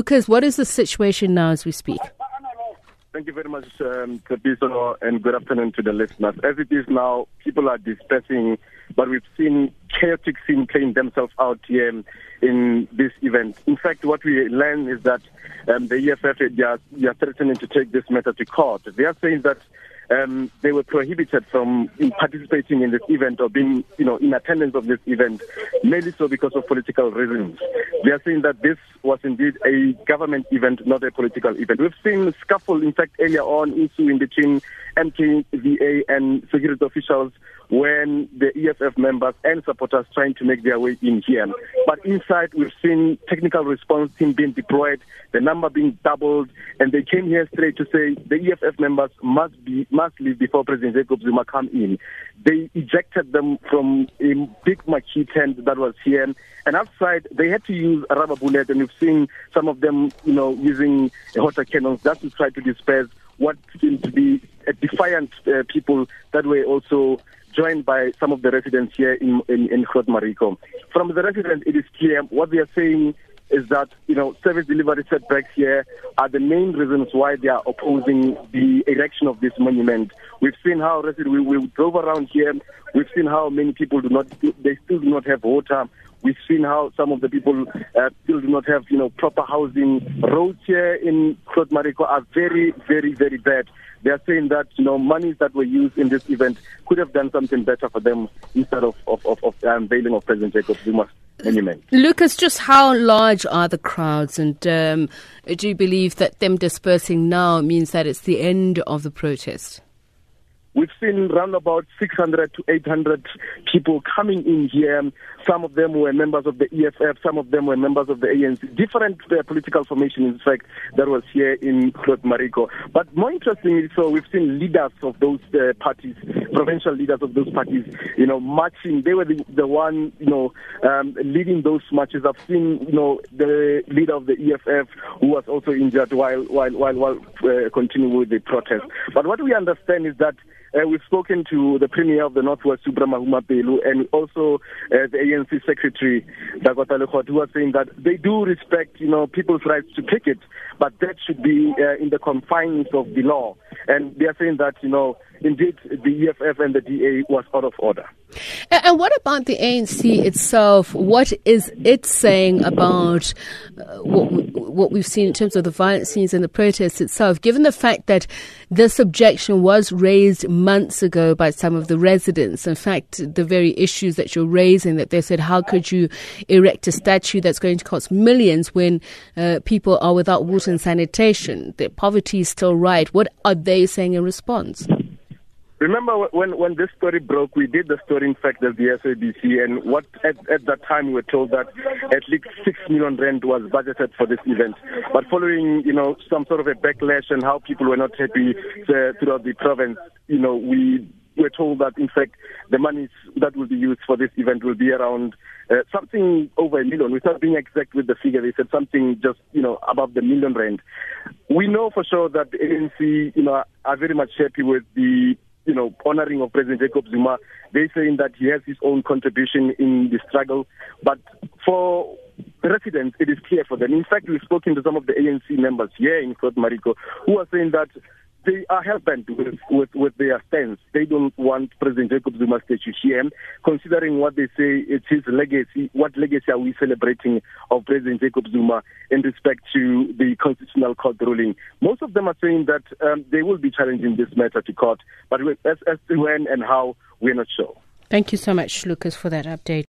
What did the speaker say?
Lucas, what is the situation now as we speak? Thank you very much, um, and good afternoon to the listeners. As it is now, people are dispersing, but we've seen chaotic scene playing themselves out here in this event. In fact, what we learn is that um, the EFF they are, they are threatening to take this matter to court. They are saying that um, they were prohibited from participating in this event or being, you know, in attendance of this event, mainly so because of political reasons. They are saying that this was indeed a government event, not a political event. We've seen scuffle, in fact, earlier on issue in between MKVA and security officials when the EFF members and supporters trying to make their way in here. But inside, we've seen tactical response team being deployed, the number being doubled, and they came here straight to say the EFF members must be must leave before President Jacob Zuma come in. They ejected them from a big marquee tent that was here, and outside they had to use a rubber bullet, and we've seen some of them, you know, using water cannons just to try to disperse what seemed to be defiant uh, people that were also joined by some of the residents here in, in, in Groot Marico. From the residents, it is clear what they are saying is that, you know, service delivery setbacks here are the main reasons why they are opposing the erection of this monument. We've seen how we, we drove around here, we've seen how many people do not, they still do not have water. We've seen how some of the people uh, still do not have, you know, proper housing. Roads here in Groot Marico are very, very, very bad. They are saying that, you know, monies that were used in this event could have done something better for them instead of, of, of, of unveiling of President Jacob Zuma's monument. Lucas, just how large are the crowds? And um, do you believe that them dispersing now means that it's the end of the protest? We've seen around about 600 to 800 people coming in here. Some of them were members of the EFF, some of them were members of the ANC. Different uh, political formation, in fact, that was here in Groot Marico. But more interestingly, so we've seen leaders of those uh, parties, provincial leaders of those parties, you know, marching. They were the, the one, you know, um, leading those marches. I've seen, you know, the leader of the EFF who was also injured while while while, while uh, continuing with the protest. But what we understand is that uh, we've spoken to the Premier of the Northwest, Supra Mahumapelo, and also uh, the ANC Secretary, Dakota Legoete, who are saying that they do respect, you know, people's rights to picket, but that should be uh, in the confines of the law. And they are saying that, you know, indeed the EFF and the DA was out of order. And what about the ANC itself? What is it saying about uh, what, what we've seen in terms of the violent scenes and the protests itself, given the fact that this objection was raised months ago by some of the residents? In fact, the very issues that you're raising, that they said, how could you erect a statue that's going to cost millions when uh, people are without water and sanitation? The poverty is still right. What are they saying in response? Remember when when this story broke, we did the story in fact as the SABC, and what at, at that time we were told that at least six million rand was budgeted for this event. But following you know some sort of a backlash and how people were not happy uh, throughout the province, you know we were told that in fact the money that will be used for this event will be around uh, something over a million. Without being exact with the figure, they said something just you know above the million rand. We know for sure that the ANC you know are very much happy with the you know, honoring of President Jacob Zuma. They're saying that he has his own contribution in the struggle. But for residents, it is clear for them. In fact, we've spoken to some of the ANC members here in Groot Marico who are saying that they are hell-bent with, with, with their stance. They don't want President Jacob Zuma statue here, considering what they say it's his legacy. What legacy are we celebrating of President Jacob Zuma in respect to the Constitutional Court ruling? Most of them are saying that um, they will be challenging this matter to court, but as, as to when and how, we're not sure. Thank you so much, Lucas, for that update.